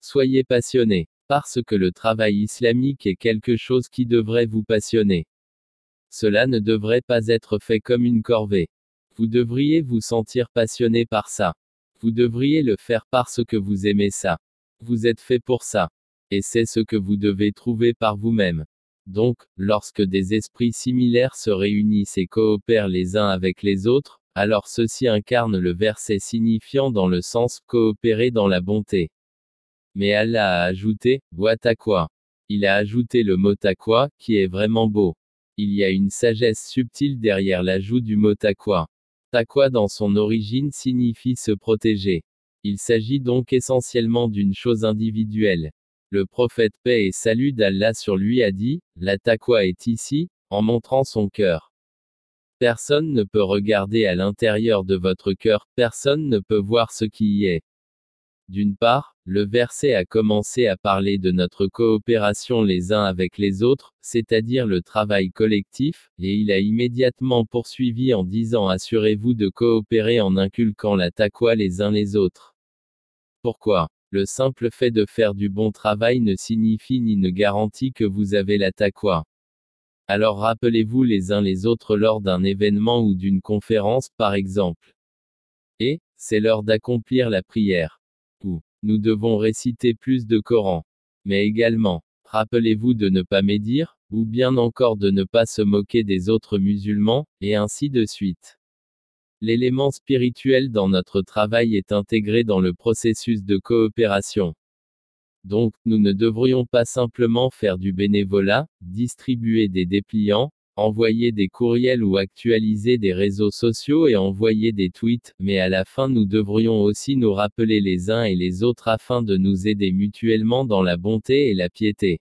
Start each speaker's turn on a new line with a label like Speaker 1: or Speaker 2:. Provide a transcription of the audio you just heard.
Speaker 1: Soyez passionné. Parce que le travail islamique est quelque chose qui devrait vous passionner. Cela ne devrait pas être fait comme une corvée. Vous devriez vous sentir passionné par ça. Vous devriez le faire parce que vous aimez ça. Vous êtes fait pour ça. Et c'est ce que vous devez trouver par vous-même. Donc, lorsque des esprits similaires se réunissent et coopèrent les uns avec les autres, alors ceci incarne le verset signifiant dans le sens coopérer dans la bonté. Mais Allah a ajouté, Wa quoi? Il a ajouté le mot taqwa, qui est vraiment beau. Il y a une sagesse subtile derrière l'ajout du mot taqwa. Taqwa dans son origine signifie se protéger? Il s'agit donc essentiellement d'une chose individuelle. Le prophète paix et salut d'Allah sur lui a dit, la taqwa est ici, en montrant son cœur. Personne ne peut regarder à l'intérieur de votre cœur, personne ne peut voir ce qui y est. D'une part, le verset a commencé à parler de notre coopération les uns avec les autres, c'est-à-dire le travail collectif, et il a immédiatement poursuivi en disant Assurez-vous de coopérer en inculquant la taqwa les uns les autres. Pourquoi? Le simple fait de faire du bon travail ne signifie ni ne garantit que vous avez la taqwa. Alors rappelez-vous les uns les autres lors d'un événement ou d'une conférence, par exemple. Et, c'est l'heure d'accomplir la prière nous devons réciter plus de Coran. Mais également, rappelez-vous de ne pas médire, ou bien encore de ne pas se moquer des autres musulmans, et ainsi de suite. L'élément spirituel dans notre travail est intégré dans le processus de coopération. Donc, nous ne devrions pas simplement faire du bénévolat, distribuer des dépliants, envoyer des courriels ou actualiser des réseaux sociaux et envoyer des tweets, mais à la fin nous devrions aussi nous rappeler les uns et les autres afin de nous aider mutuellement dans la bonté et la piété.